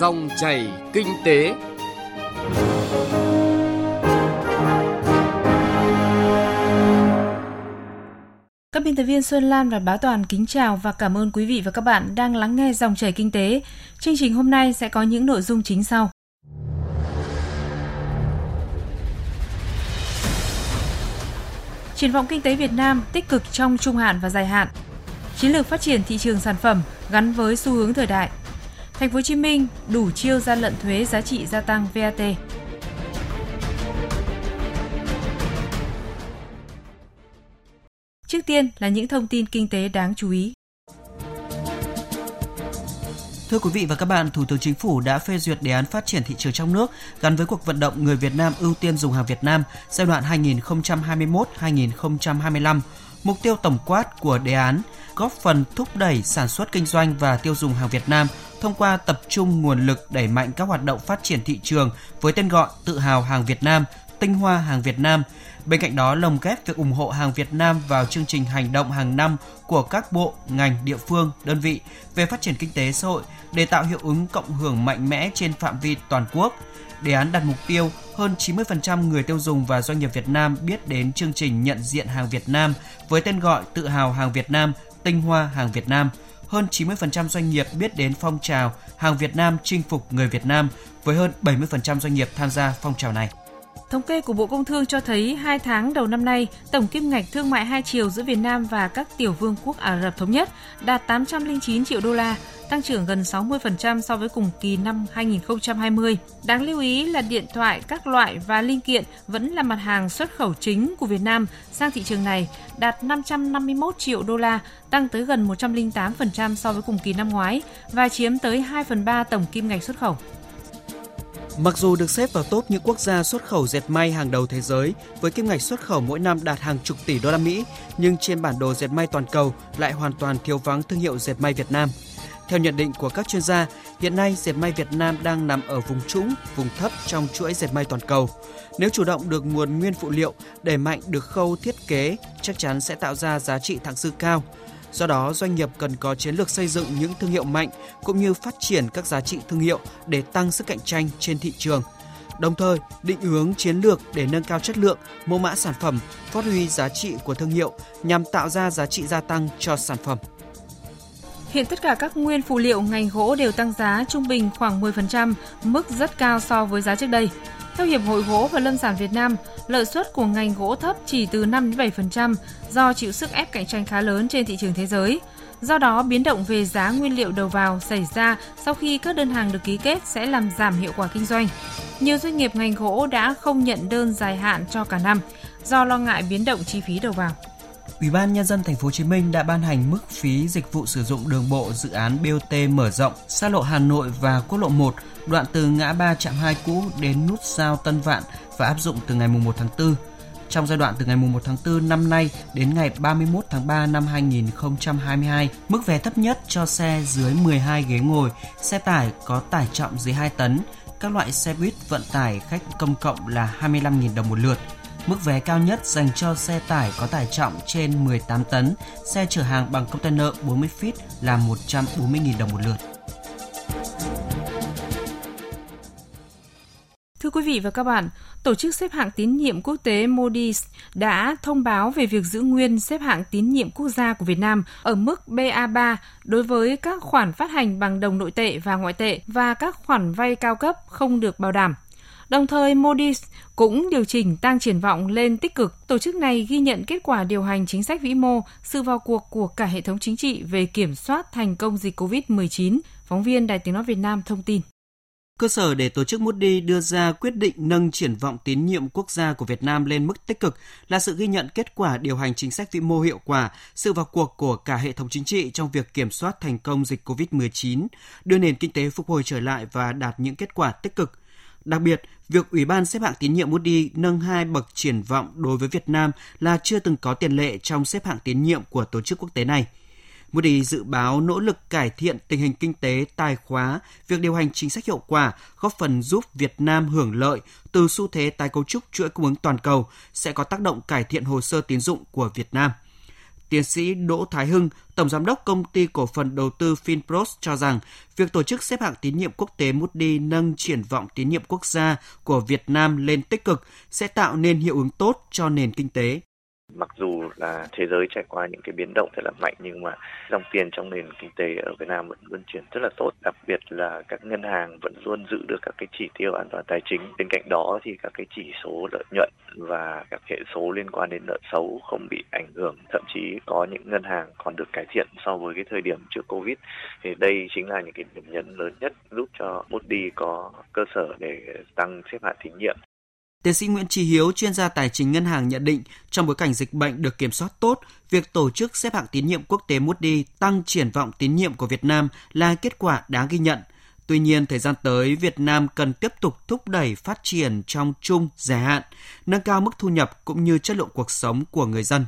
Dòng chảy kinh tế. Các biên tập viên Xuân Lan và Bá Toàn kính chào và cảm ơn quý vị và các bạn đang lắng nghe dòng chảy kinh tế. Chương trình hôm nay sẽ có những nội dung chính sau. Triển vọng kinh tế Việt Nam tích cực trong trung hạn và dài hạn. Chiến lược phát triển thị trường sản phẩm gắn với xu hướng thời đại. Thành phố Hồ Chí Minh đủ chiêu gian lận thuế giá trị gia tăng VAT. Trước tiên là những thông tin kinh tế đáng chú ý. Thưa quý vị và các bạn, Thủ tướng Chính phủ đã phê duyệt đề án phát triển thị trường trong nước gắn với cuộc vận động người Việt Nam ưu tiên dùng hàng Việt Nam giai đoạn 2021-2025. Mục tiêu tổng quát của đề án góp phần thúc đẩy sản xuất kinh doanh và tiêu dùng hàng Việt Nam thông qua tập trung nguồn lực đẩy mạnh các hoạt động phát triển thị trường với tên gọi tự hào hàng Việt Nam, tinh hoa hàng Việt Nam. Bên cạnh đó lồng ghép việc ủng hộ hàng Việt Nam vào chương trình hành động hàng năm của các bộ, ngành, địa phương, đơn vị về phát triển kinh tế xã hội để tạo hiệu ứng cộng hưởng mạnh mẽ trên phạm vi toàn quốc. Đề án đặt mục tiêu hơn 90% người tiêu dùng và doanh nghiệp Việt Nam biết đến chương trình nhận diện hàng Việt Nam với tên gọi tự hào hàng Việt Nam, tinh hoa hàng Việt Nam. Hơn 90% doanh nghiệp biết đến phong trào hàng Việt Nam chinh phục người Việt Nam, với hơn 70% doanh nghiệp tham gia phong trào này. Thống kê của Bộ Công Thương cho thấy 2 tháng đầu năm nay, tổng kim ngạch thương mại hai chiều giữa Việt Nam và các tiểu vương quốc Ả Rập Thống Nhất đạt 809 triệu đô la, tăng trưởng gần 60% so với cùng kỳ năm 2020. Đáng lưu ý là điện thoại các loại và linh kiện vẫn là mặt hàng xuất khẩu chính của Việt Nam sang thị trường này, đạt 551 triệu đô la, tăng tới gần 108% so với cùng kỳ năm ngoái và chiếm tới 2 phần 3 tổng kim ngạch xuất khẩu. Mặc dù được xếp vào top những quốc gia xuất khẩu dệt may hàng đầu thế giới với kim ngạch xuất khẩu mỗi năm đạt hàng chục tỷ đô la Mỹ, nhưng trên bản đồ dệt may toàn cầu lại hoàn toàn thiếu vắng thương hiệu dệt may Việt Nam. Theo nhận định của các chuyên gia, hiện nay dệt may Việt Nam đang nằm ở vùng trũng, vùng thấp trong chuỗi dệt may toàn cầu. Nếu chủ động được nguồn nguyên phụ liệu, đẩy mạnh được khâu thiết kế, chắc chắn sẽ tạo ra giá trị thặng dư cao. Do đó, doanh nghiệp cần có chiến lược xây dựng những thương hiệu mạnh cũng như phát triển các giá trị thương hiệu để tăng sức cạnh tranh trên thị trường. Đồng thời, định hướng chiến lược để nâng cao chất lượng, mẫu mã sản phẩm, phát huy giá trị của thương hiệu nhằm tạo ra giá trị gia tăng cho sản phẩm. Hiện tất cả các nguyên phụ liệu ngành gỗ đều tăng giá trung bình khoảng 10%, mức rất cao so với giá trước đây. Theo Hiệp hội Gỗ và Lâm sản Việt Nam, lợi suất của ngành gỗ thấp chỉ từ 5 đến 7% do chịu sức ép cạnh tranh khá lớn trên thị trường thế giới. Do đó, biến động về giá nguyên liệu đầu vào xảy ra sau khi các đơn hàng được ký kết sẽ làm giảm hiệu quả kinh doanh. Nhiều doanh nghiệp ngành gỗ đã không nhận đơn dài hạn cho cả năm do lo ngại biến động chi phí đầu vào. Ủy ban nhân dân thành phố Hồ Chí Minh đã ban hành mức phí dịch vụ sử dụng đường bộ dự án BOT mở rộng xa lộ Hà Nội và quốc lộ 1 đoạn từ ngã ba trạm 2 cũ đến nút giao Tân Vạn và áp dụng từ ngày 1 tháng 4. Trong giai đoạn từ ngày 1 tháng 4 năm nay đến ngày 31 tháng 3 năm 2022, mức vé thấp nhất cho xe dưới 12 ghế ngồi, xe tải có tải trọng dưới 2 tấn, các loại xe buýt vận tải khách công cộng là 25.000 đồng một lượt. Mức vé cao nhất dành cho xe tải có tải trọng trên 18 tấn, xe chở hàng bằng container 40 feet là 140.000 đồng một lượt. Thưa quý vị và các bạn, Tổ chức xếp hạng tín nhiệm quốc tế Moody's đã thông báo về việc giữ nguyên xếp hạng tín nhiệm quốc gia của Việt Nam ở mức BA3 đối với các khoản phát hành bằng đồng nội tệ và ngoại tệ và các khoản vay cao cấp không được bảo đảm. Đồng thời, Moody's cũng điều chỉnh tăng triển vọng lên tích cực. Tổ chức này ghi nhận kết quả điều hành chính sách vĩ mô, sự vào cuộc của cả hệ thống chính trị về kiểm soát thành công dịch COVID-19. Phóng viên Đài Tiếng Nói Việt Nam thông tin. Cơ sở để tổ chức Moody đưa ra quyết định nâng triển vọng tín nhiệm quốc gia của Việt Nam lên mức tích cực là sự ghi nhận kết quả điều hành chính sách vĩ mô hiệu quả, sự vào cuộc của cả hệ thống chính trị trong việc kiểm soát thành công dịch COVID-19, đưa nền kinh tế phục hồi trở lại và đạt những kết quả tích cực. Đặc biệt, việc Ủy ban xếp hạng tín nhiệm Moody nâng hai bậc triển vọng đối với Việt Nam là chưa từng có tiền lệ trong xếp hạng tín nhiệm của tổ chức quốc tế này – Moody dự báo nỗ lực cải thiện tình hình kinh tế tài khóa, việc điều hành chính sách hiệu quả góp phần giúp Việt Nam hưởng lợi từ xu thế tái cấu trúc chuỗi cung ứng toàn cầu sẽ có tác động cải thiện hồ sơ tín dụng của Việt Nam. Tiến sĩ Đỗ Thái Hưng, Tổng Giám đốc Công ty Cổ phần Đầu tư Finpros cho rằng, việc tổ chức xếp hạng tín nhiệm quốc tế Moody nâng triển vọng tín nhiệm quốc gia của Việt Nam lên tích cực sẽ tạo nên hiệu ứng tốt cho nền kinh tế. Mặc dù là thế giới trải qua những cái biến động rất là mạnh, nhưng mà dòng tiền trong nền kinh tế ở Việt Nam vẫn luân chuyển rất là tốt. Đặc biệt là các ngân hàng vẫn luôn giữ được các cái chỉ tiêu an toàn tài chính. Bên cạnh đó thì các cái chỉ số lợi nhuận và các hệ số liên quan đến nợ xấu không bị ảnh hưởng. Thậm chí có những ngân hàng còn được cải thiện so với cái thời điểm trước Covid. Thì đây chính là những cái điểm nhấn lớn nhất, giúp cho Moody có cơ sở để tăng xếp hạng tín nhiệm. Tiến sĩ Nguyễn Trí Hiếu, chuyên gia tài chính ngân hàng nhận định, trong bối cảnh dịch bệnh được kiểm soát tốt, việc tổ chức xếp hạng tín nhiệm quốc tế Moody tăng triển vọng tín nhiệm của Việt Nam là kết quả đáng ghi nhận. Tuy nhiên, thời gian tới, Việt Nam cần tiếp tục thúc đẩy phát triển trong chung dài hạn, nâng cao mức thu nhập cũng như chất lượng cuộc sống của người dân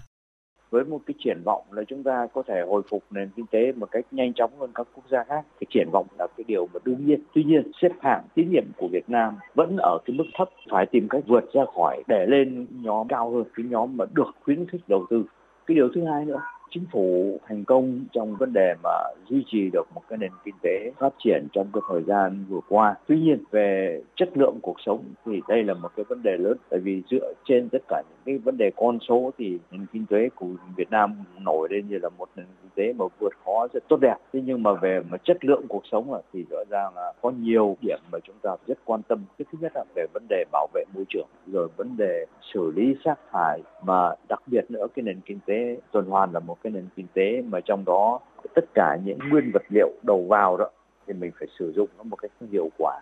với một cái triển vọng là chúng ta có thể hồi phục nền kinh tế một cách nhanh chóng hơn các quốc gia khác. Cái triển vọng là cái điều mà đương nhiên. Tuy nhiên, xếp hạng tín nhiệm của Việt Nam vẫn ở cái mức thấp. Phải tìm cách vượt ra khỏi để lên nhóm cao hơn, cái nhóm mà được khuyến khích đầu tư. Cái điều thứ hai nữa chính phủ thành công trong vấn đề mà duy trì được một cái nền kinh tế phát triển trong cái thời gian vừa qua. Tuy nhiên, về chất lượng cuộc sống thì đây là một cái vấn đề lớn, bởi vì dựa trên tất cả những cái vấn đề con số thì nền kinh tế của Việt Nam nổi lên như là một nền tế mà vượt khó rất tốt đẹp. Thế nhưng mà về mà chất lượng cuộc sống thì rõ ràng là có nhiều điểm mà chúng ta rất quan tâm. Cái thứ nhất là về vấn đề bảo vệ môi trường, rồi vấn đề xử lý rác thải mà đặc biệt nữa cái nền kinh tế tuần hoàn là một cái nền kinh tế mà trong đó tất cả những nguyên vật liệu đầu vào đó thì mình phải sử dụng nó một cách hiệu quả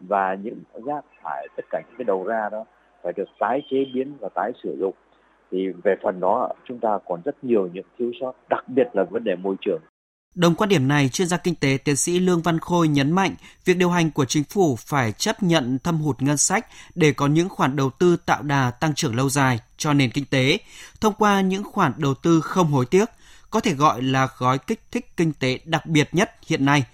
và những rác thải tất cả những cái đầu ra đó phải được tái chế biến và tái sử dụng thì về phần đó chúng ta còn rất nhiều những thiếu sót đặc biệt là vấn đề môi trường Đồng quan điểm này, chuyên gia kinh tế tiến sĩ Lương Văn Khôi nhấn mạnh việc điều hành của chính phủ phải chấp nhận thâm hụt ngân sách để có những khoản đầu tư tạo đà tăng trưởng lâu dài cho nền kinh tế, thông qua những khoản đầu tư không hối tiếc, có thể gọi là gói kích thích kinh tế đặc biệt nhất hiện nay.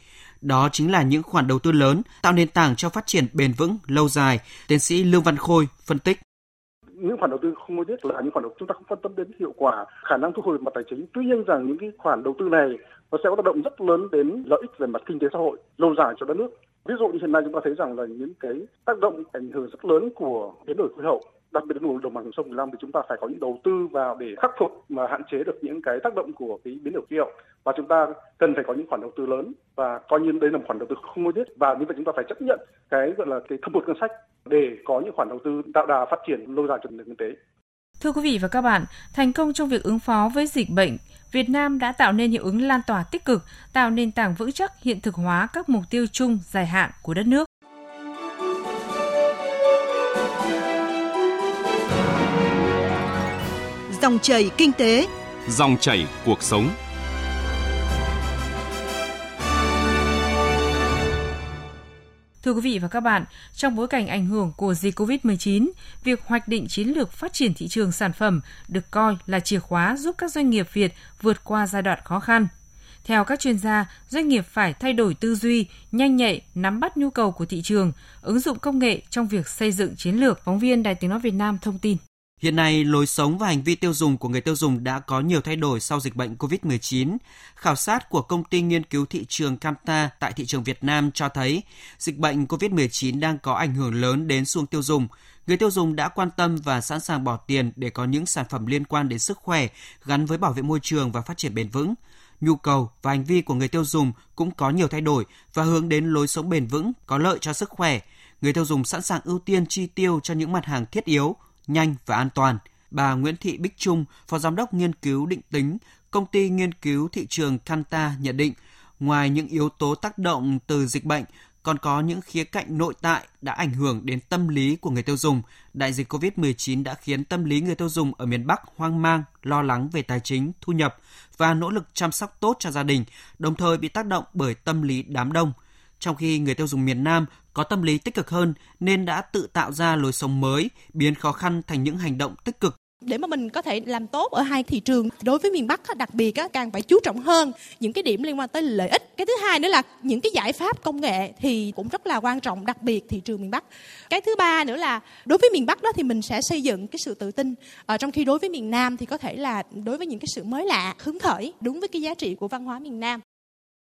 Đó chính là những khoản đầu tư lớn tạo nền tảng cho phát triển bền vững lâu dài, tiến sĩ Lương Văn Khôi phân tích những khoản đầu tư không hối tiếc là những khoản đầu tư chúng ta không quan tâm đến hiệu quả, khả năng thu hồi mặt tài chính. Tuy nhiên rằng những cái khoản đầu tư này nó sẽ có tác động rất lớn đến lợi ích về mặt kinh tế xã hội, lâu dài cho đất nước. Ví dụ như hiện nay chúng ta thấy rằng là những cái tác động, ảnh hưởng rất lớn của biến đổi khí hậu, đặc biệt là đồng bằng sông Cửu Long thì chúng ta phải có những đầu tư vào để khắc phục mà hạn chế được những cái tác động của cái biến đổi khí hậu. Và chúng ta cần phải có những khoản đầu tư lớn và coi như đây là một khoản đầu tư không hối tiếc và như vậy chúng ta phải chấp nhận cái, gọi là, cái thâm hụt ngân sách để có những khoản đầu tư tạo đà phát triển lâu dài cho nền kinh tế. Thưa quý vị và các bạn, thành công trong việc ứng phó với dịch bệnh, Việt Nam đã tạo nên hiệu ứng lan tỏa tích cực, tạo nền tảng vững chắc hiện thực hóa các mục tiêu chung dài hạn của đất nước. Dòng chảy kinh tế, dòng chảy cuộc sống. Thưa quý vị và các bạn, trong bối cảnh ảnh hưởng của dịch COVID-19, việc hoạch định chiến lược phát triển thị trường sản phẩm được coi là chìa khóa giúp các doanh nghiệp Việt vượt qua giai đoạn khó khăn. Theo các chuyên gia, doanh nghiệp phải thay đổi tư duy, nhanh nhạy, nắm bắt nhu cầu của thị trường, ứng dụng công nghệ trong việc xây dựng chiến lược. Phóng viên Đài Tiếng Nói Việt Nam thông tin. Hiện nay, lối sống và hành vi tiêu dùng của người tiêu dùng đã có nhiều thay đổi sau dịch bệnh COVID-19. Khảo sát của công ty nghiên cứu thị trường Camta tại thị trường Việt Nam cho thấy dịch bệnh COVID-19 đang có ảnh hưởng lớn đến xu tiêu dùng. Người tiêu dùng đã quan tâm và sẵn sàng bỏ tiền để có những sản phẩm liên quan đến sức khỏe gắn với bảo vệ môi trường và phát triển bền vững. Nhu cầu và hành vi của người tiêu dùng cũng có nhiều thay đổi và hướng đến lối sống bền vững, có lợi cho sức khỏe. Người tiêu dùng sẵn sàng ưu tiên chi tiêu cho những mặt hàng thiết yếu, nhanh và an toàn. Bà Nguyễn Thị Bích Trung, Phó Giám đốc Nghiên cứu Định tính, Công ty Nghiên cứu Thị trường Canta nhận định, ngoài những yếu tố tác động từ dịch bệnh, còn có những khía cạnh nội tại đã ảnh hưởng đến tâm lý của người tiêu dùng. Đại dịch COVID-19 đã khiến tâm lý người tiêu dùng ở miền Bắc hoang mang, lo lắng về tài chính, thu nhập và nỗ lực chăm sóc tốt cho gia đình, đồng thời bị tác động bởi tâm lý đám đông. Trong khi người tiêu dùng miền Nam có tâm lý tích cực hơn nên đã tự tạo ra lối sống mới, biến khó khăn thành những hành động tích cực. Để mà mình có thể làm tốt ở hai thị trường đối với miền Bắc đặc biệt càng phải chú trọng hơn những cái điểm liên quan tới lợi ích. Cái thứ hai nữa là những cái giải pháp công nghệ thì cũng rất là quan trọng đặc biệt thị trường miền Bắc. Cái thứ ba nữa là đối với miền Bắc đó thì mình sẽ xây dựng cái sự tự tin. Ở trong khi đối với miền Nam thì có thể là đối với những cái sự mới lạ hứng khởi đúng với cái giá trị của văn hóa miền Nam.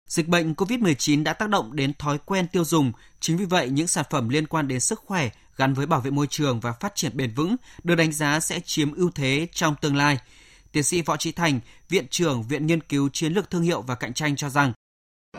Dịch bệnh COVID-19 đã tác động đến thói quen tiêu dùng, chính vì vậy những sản phẩm liên quan đến sức khỏe gắn với bảo vệ môi trường và phát triển bền vững được đánh giá sẽ chiếm ưu thế trong tương lai. Tiến sĩ Võ Trí Thành, Viện trưởng Viện Nghiên cứu Chiến lược Thương hiệu và Cạnh tranh cho rằng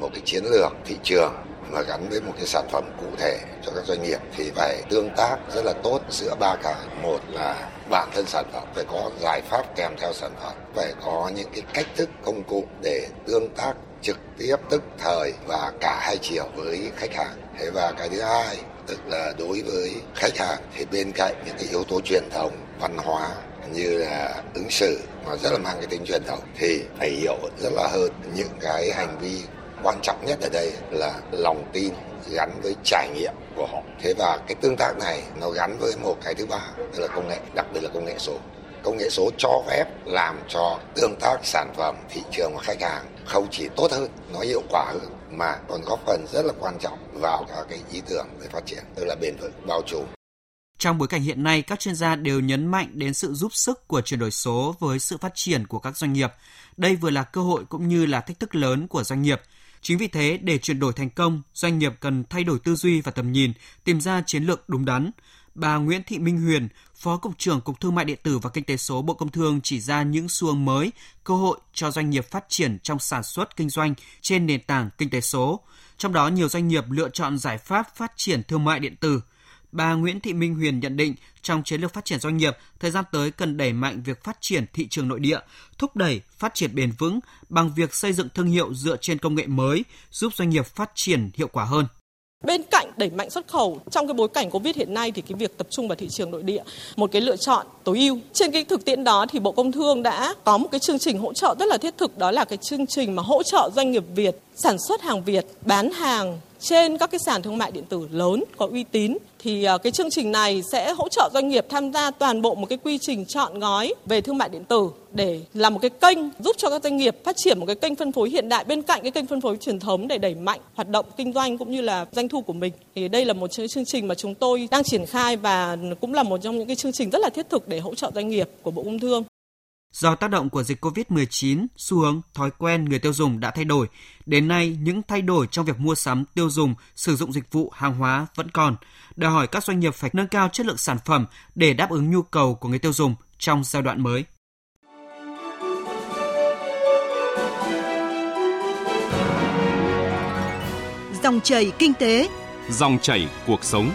một cái chiến lược thị trường mà gắn với một cái sản phẩm cụ thể cho các doanh nghiệp thì phải tương tác rất là tốt giữa ba cái một là bản thân sản phẩm phải có giải pháp kèm theo sản phẩm phải có những cái cách thức công cụ để tương tác trực tiếp tức thời và cả hai chiều với khách hàng. Thế và cái thứ hai, tức là đối với khách hàng, thì bên cạnh những cái yếu tố truyền thống văn hóa như là ứng xử mà rất là mang cái tính truyền thống, thì phải hiểu rất là hơn những cái hành vi quan trọng nhất ở đây là lòng tin gắn với trải nghiệm của họ. Thế và cái tương tác này nó gắn với một cái thứ ba, tức là công nghệ, đặc biệt là công nghệ số công nghệ số cho phép làm cho tương tác sản phẩm thị trường và khách hàng không chỉ tốt hơn nó hiệu quả hơn mà còn góp phần rất là quan trọng vào các cái ý tưởng về phát triển tức là bền vững bao trùm trong bối cảnh hiện nay, các chuyên gia đều nhấn mạnh đến sự giúp sức của chuyển đổi số với sự phát triển của các doanh nghiệp. Đây vừa là cơ hội cũng như là thách thức lớn của doanh nghiệp. Chính vì thế, để chuyển đổi thành công, doanh nghiệp cần thay đổi tư duy và tầm nhìn, tìm ra chiến lược đúng đắn. Bà Nguyễn Thị Minh Huyền, Phó Cục trưởng Cục Thương mại Điện tử và Kinh tế số Bộ Công Thương chỉ ra những xu hướng mới, cơ hội cho doanh nghiệp phát triển trong sản xuất kinh doanh trên nền tảng kinh tế số. Trong đó, nhiều doanh nghiệp lựa chọn giải pháp phát triển thương mại điện tử. Bà Nguyễn Thị Minh Huyền nhận định trong chiến lược phát triển doanh nghiệp, thời gian tới cần đẩy mạnh việc phát triển thị trường nội địa, thúc đẩy phát triển bền vững bằng việc xây dựng thương hiệu dựa trên công nghệ mới, giúp doanh nghiệp phát triển hiệu quả hơn. Bên cạnh đẩy mạnh xuất khẩu trong cái bối cảnh Covid hiện nay thì cái việc tập trung vào thị trường nội địa một cái lựa chọn tối ưu. Trên cái thực tiễn đó thì Bộ Công Thương đã có một cái chương trình hỗ trợ rất là thiết thực đó là cái chương trình mà hỗ trợ doanh nghiệp Việt sản xuất hàng Việt, bán hàng trên các cái sàn thương mại điện tử lớn có uy tín thì ờ, cái chương trình này sẽ hỗ trợ doanh nghiệp tham gia toàn bộ một cái quy trình chọn gói về thương mại điện tử để làm một cái kênh giúp cho các doanh nghiệp phát triển một cái kênh phân phối hiện đại bên cạnh cái kênh phân phối truyền thống để đẩy mạnh hoạt động kinh doanh cũng như là doanh thu của mình. Thì đây là một chương trình mà chúng tôi đang triển khai và cũng là một trong những cái chương trình rất là thiết thực để hỗ trợ doanh nghiệp của Bộ Công Thương. Do tác động của dịch COVID-19, xu hướng, thói quen người tiêu dùng đã thay đổi. Đến nay, những thay đổi trong việc mua sắm, tiêu dùng, sử dụng dịch vụ, hàng hóa vẫn còn. Đòi hỏi các doanh nghiệp phải nâng cao chất lượng sản phẩm để đáp ứng nhu cầu của người tiêu dùng trong giai đoạn mới. Dòng chảy kinh tế, dòng chảy cuộc sống.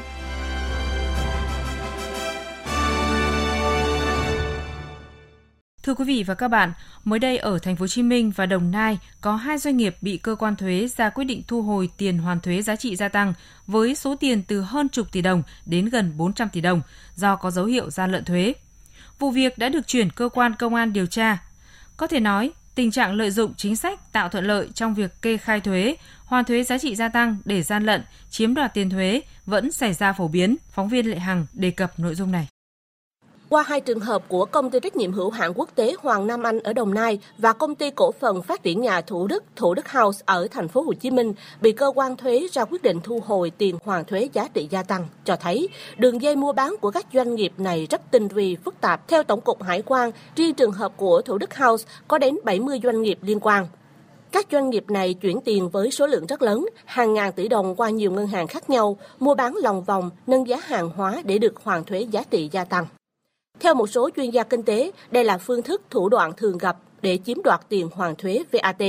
Thưa quý vị và các bạn, mới đây ở thành phố Hồ Chí Minh và Đồng Nai có hai doanh nghiệp bị cơ quan thuế ra quyết định thu hồi tiền hoàn thuế giá trị gia tăng với số tiền từ hơn chục tỷ đồng đến gần 400 tỷ đồng do có dấu hiệu gian lận thuế. Vụ việc đã được chuyển cơ quan công an điều tra. Có thể nói, tình trạng lợi dụng chính sách tạo thuận lợi trong việc kê khai thuế, hoàn thuế giá trị gia tăng để gian lận, chiếm đoạt tiền thuế vẫn xảy ra phổ biến. Phóng viên Lệ Hằng đề cập nội dung này. Qua hai trường hợp của công ty trách nhiệm hữu hạn quốc tế Hoàng Nam Anh ở Đồng Nai và công ty cổ phần phát triển nhà Thủ Đức Thủ Đức House ở thành phố Hồ Chí Minh bị cơ quan thuế ra quyết định thu hồi tiền hoàn thuế giá trị gia tăng, cho thấy đường dây mua bán của các doanh nghiệp này rất tinh vi, phức tạp. Theo Tổng cục Hải quan, riêng trường hợp của Thủ Đức House có đến 70 doanh nghiệp liên quan. Các doanh nghiệp này chuyển tiền với số lượng rất lớn, hàng ngàn tỷ đồng qua nhiều ngân hàng khác nhau, mua bán lòng vòng, nâng giá hàng hóa để được hoàn thuế giá trị gia tăng. Theo một số chuyên gia kinh tế, đây là phương thức thủ đoạn thường gặp để chiếm đoạt tiền hoàn thuế VAT.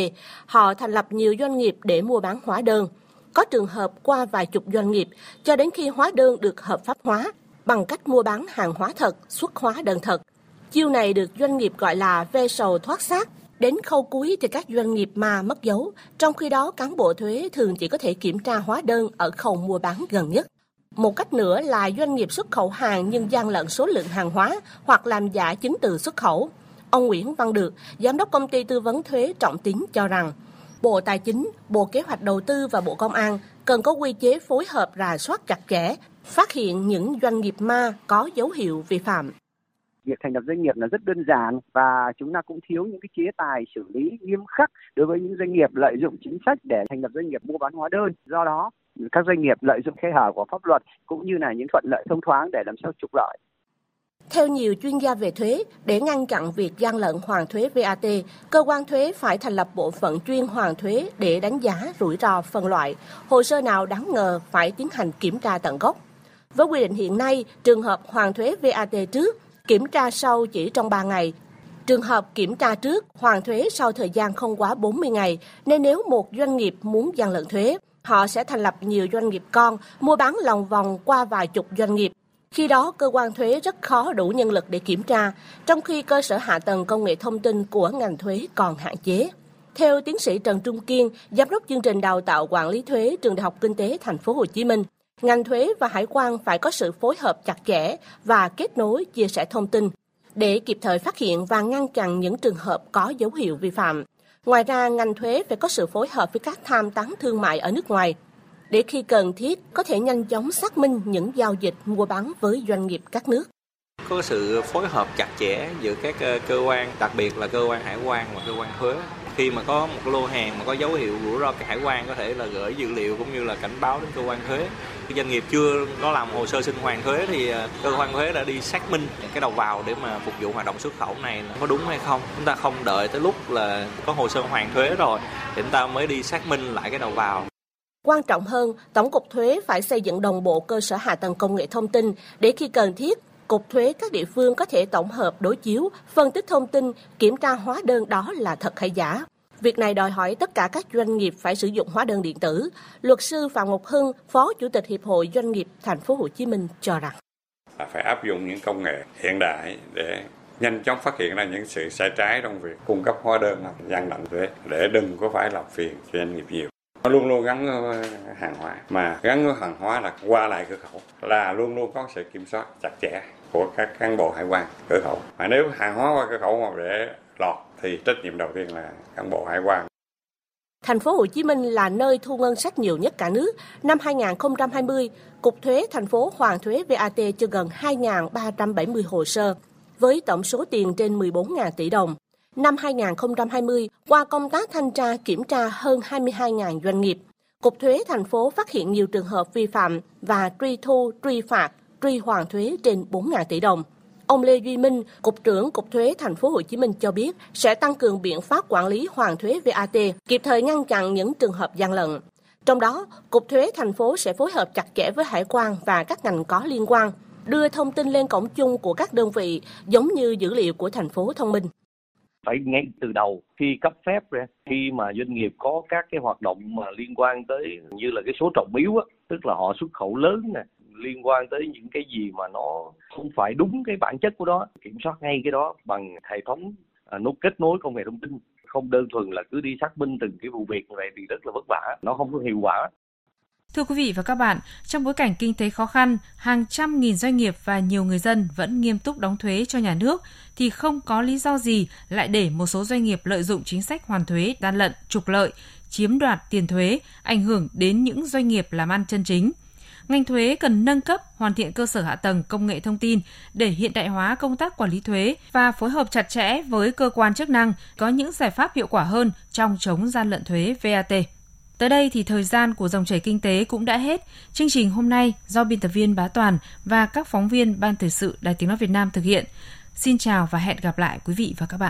Họ thành lập nhiều doanh nghiệp để mua bán hóa đơn. Có trường hợp qua vài chục doanh nghiệp cho đến khi hóa đơn được hợp pháp hóa bằng cách mua bán hàng hóa thật, xuất hóa đơn thật. Chiêu này được doanh nghiệp gọi là ve sầu thoát xác. Đến khâu cuối thì các doanh nghiệp mà mất dấu, trong khi đó cán bộ thuế thường chỉ có thể kiểm tra hóa đơn ở khâu mua bán gần nhất. Một cách nữa là doanh nghiệp xuất khẩu hàng nhưng gian lận số lượng hàng hóa hoặc làm giả chứng từ xuất khẩu. Ông Nguyễn Văn Được, Giám đốc công ty tư vấn thuế Trọng Tín cho rằng, Bộ Tài chính, Bộ Kế hoạch Đầu tư và Bộ Công an cần có quy chế phối hợp rà soát chặt chẽ, phát hiện những doanh nghiệp ma có dấu hiệu vi phạm. việc thành lập doanh nghiệp là rất đơn giản và chúng ta cũng thiếu những cái chế tài xử lý nghiêm khắc đối với những doanh nghiệp lợi dụng chính sách để thành lập doanh nghiệp mua bán hóa đơn. Do đó, các doanh nghiệp lợi dụng khe hở của pháp luật cũng như là những thuận lợi thông thoáng để làm sao trục lợi. Theo nhiều chuyên gia về thuế, để ngăn chặn việc gian lận hoàn thuế VAT, cơ quan thuế phải thành lập bộ phận chuyên hoàn thuế để đánh giá rủi ro phân loại. Hồ sơ nào đáng ngờ phải tiến hành kiểm tra tận gốc. Với quy định hiện nay, trường hợp hoàn thuế VAT trước, kiểm tra sau chỉ trong 3 ngày. Trường hợp kiểm tra trước, hoàn thuế sau thời gian không quá 40 ngày, nên nếu một doanh nghiệp muốn gian lận thuế, họ sẽ thành lập nhiều doanh nghiệp con, mua bán lòng vòng qua vài chục doanh nghiệp. Khi đó, cơ quan thuế rất khó đủ nhân lực để kiểm tra, trong khi cơ sở hạ tầng công nghệ thông tin của ngành thuế còn hạn chế. Theo tiến sĩ Trần Trung Kiên, giám đốc chương trình đào tạo quản lý thuế trường Đại học Kinh tế Thành phố Hồ Chí Minh, ngành thuế và hải quan phải có sự phối hợp chặt chẽ và kết nối chia sẻ thông tin để kịp thời phát hiện và ngăn chặn những trường hợp có dấu hiệu vi phạm. Ngoài ra, ngành thuế phải có sự phối hợp với các tham tán thương mại ở nước ngoài để khi cần thiết có thể nhanh chóng xác minh những giao dịch mua bán với doanh nghiệp các nước. Có sự phối hợp chặt chẽ giữa các ờ, cơ quan, đặc biệt là cơ quan hải quan và cơ quan thuế khi mà có một lô hàng mà có dấu hiệu rủi ro hải quan có thể là gửi dữ liệu cũng như là cảnh báo đến cơ quan thuế. Doanh nghiệp chưa có làm hồ sơ xin hoàn thuế thì à, cơ quan thuế đã đi xác minh cái đầu vào để mà phục vụ hoạt động xuất khẩu này có đúng hay không. Chúng ta không đợi tới lúc là có hồ sơ hoàn thuế rồi thì chúng ta mới đi xác minh lại cái đầu vào. Quan trọng hơn, Tổng cục Thuế phải xây dựng đồng bộ cơ sở hạ tầng công nghệ thông tin để khi cần thiết, Cục Thuế các địa phương có thể tổng hợp đối chiếu, phân tích thông tin, kiểm tra hóa đơn đó là thật hay giả. Việc này đòi hỏi tất cả các doanh nghiệp phải sử dụng hóa đơn điện tử. Luật sư Phạm Ngọc Hưng, Phó Chủ tịch Hiệp hội Doanh nghiệp Thành phố Hồ Chí Minh cho rằng. Phải áp dụng những công nghệ hiện đại để nhanh chóng phát hiện ra những sự sai trái trong việc cung cấp hóa đơn gian lận thuế. Để đừng có phải làm phiền cho doanh nghiệp nhiều. Nó luôn luôn gắn hàng hóa. Mà gắn với hàng hóa là qua lại cửa khẩu là luôn luôn có sự kiểm soát chặt chẽ của các cán bộ hải quan cửa khẩu mà nếu hàng hóa qua cửa khẩu mà để lọt thì trách nhiệm đầu tiên là cán bộ hải quan Thành phố Hồ Chí Minh là nơi thu ngân sách nhiều nhất cả nước. Năm 2020, Cục Thuế thành phố hoàn thuế VAT cho gần 2.370 hồ sơ, với tổng số tiền trên 14.000 tỷ đồng. Năm 2020, qua công tác thanh tra kiểm tra hơn 22.000 doanh nghiệp, Cục Thuế thành phố phát hiện nhiều trường hợp vi phạm và truy thu, truy phạt, truy hoàn thuế trên 4.000 tỷ đồng. Ông Lê Duy Minh, Cục trưởng Cục Thuế Thành phố Hồ Chí Minh cho biết sẽ tăng cường biện pháp quản lý hoàn thuế VAT, kịp thời ngăn chặn những trường hợp gian lận. Trong đó, Cục Thuế thành phố sẽ phối hợp chặt chẽ với hải quan và các ngành có liên quan, đưa thông tin lên cổng chung của các đơn vị giống như dữ liệu của thành phố thông minh phải ngay từ đầu khi cấp phép ra khi mà doanh nghiệp có các cái hoạt động mà liên quan tới như là cái số trọng yếu á tức là họ xuất khẩu lớn nè liên quan tới những cái gì mà nó không phải đúng cái bản chất của đó. Kiểm soát ngay cái đó bằng hệ thống à, nó kết nối công nghệ thông tin. Không đơn thuần là cứ đi xác minh từng cái vụ việc này thì rất là vất vả nó không có hiệu quả. Thưa quý vị và các bạn, trong bối cảnh kinh tế khó khăn, hàng trăm nghìn doanh nghiệp và nhiều người dân vẫn nghiêm túc đóng thuế cho nhà nước thì không có lý do gì lại để một số doanh nghiệp lợi dụng chính sách hoàn thuế gian lận, trục lợi, chiếm đoạt tiền thuế, ảnh hưởng đến những doanh nghiệp làm ăn chân chính. Ngành thuế cần nâng cấp, hoàn thiện cơ sở hạ tầng công nghệ thông tin để hiện đại hóa công tác quản lý thuế và phối hợp chặt chẽ với cơ quan chức năng có những giải pháp hiệu quả hơn trong chống gian lận thuế VAT. Tới đây thì thời gian của dòng chảy kinh tế cũng đã hết. Chương trình hôm nay do biên tập viên Bá Toàn và các phóng viên Ban Thời sự Đài Tiếng Nói Việt Nam thực hiện. Xin chào và hẹn gặp lại quý vị và các bạn.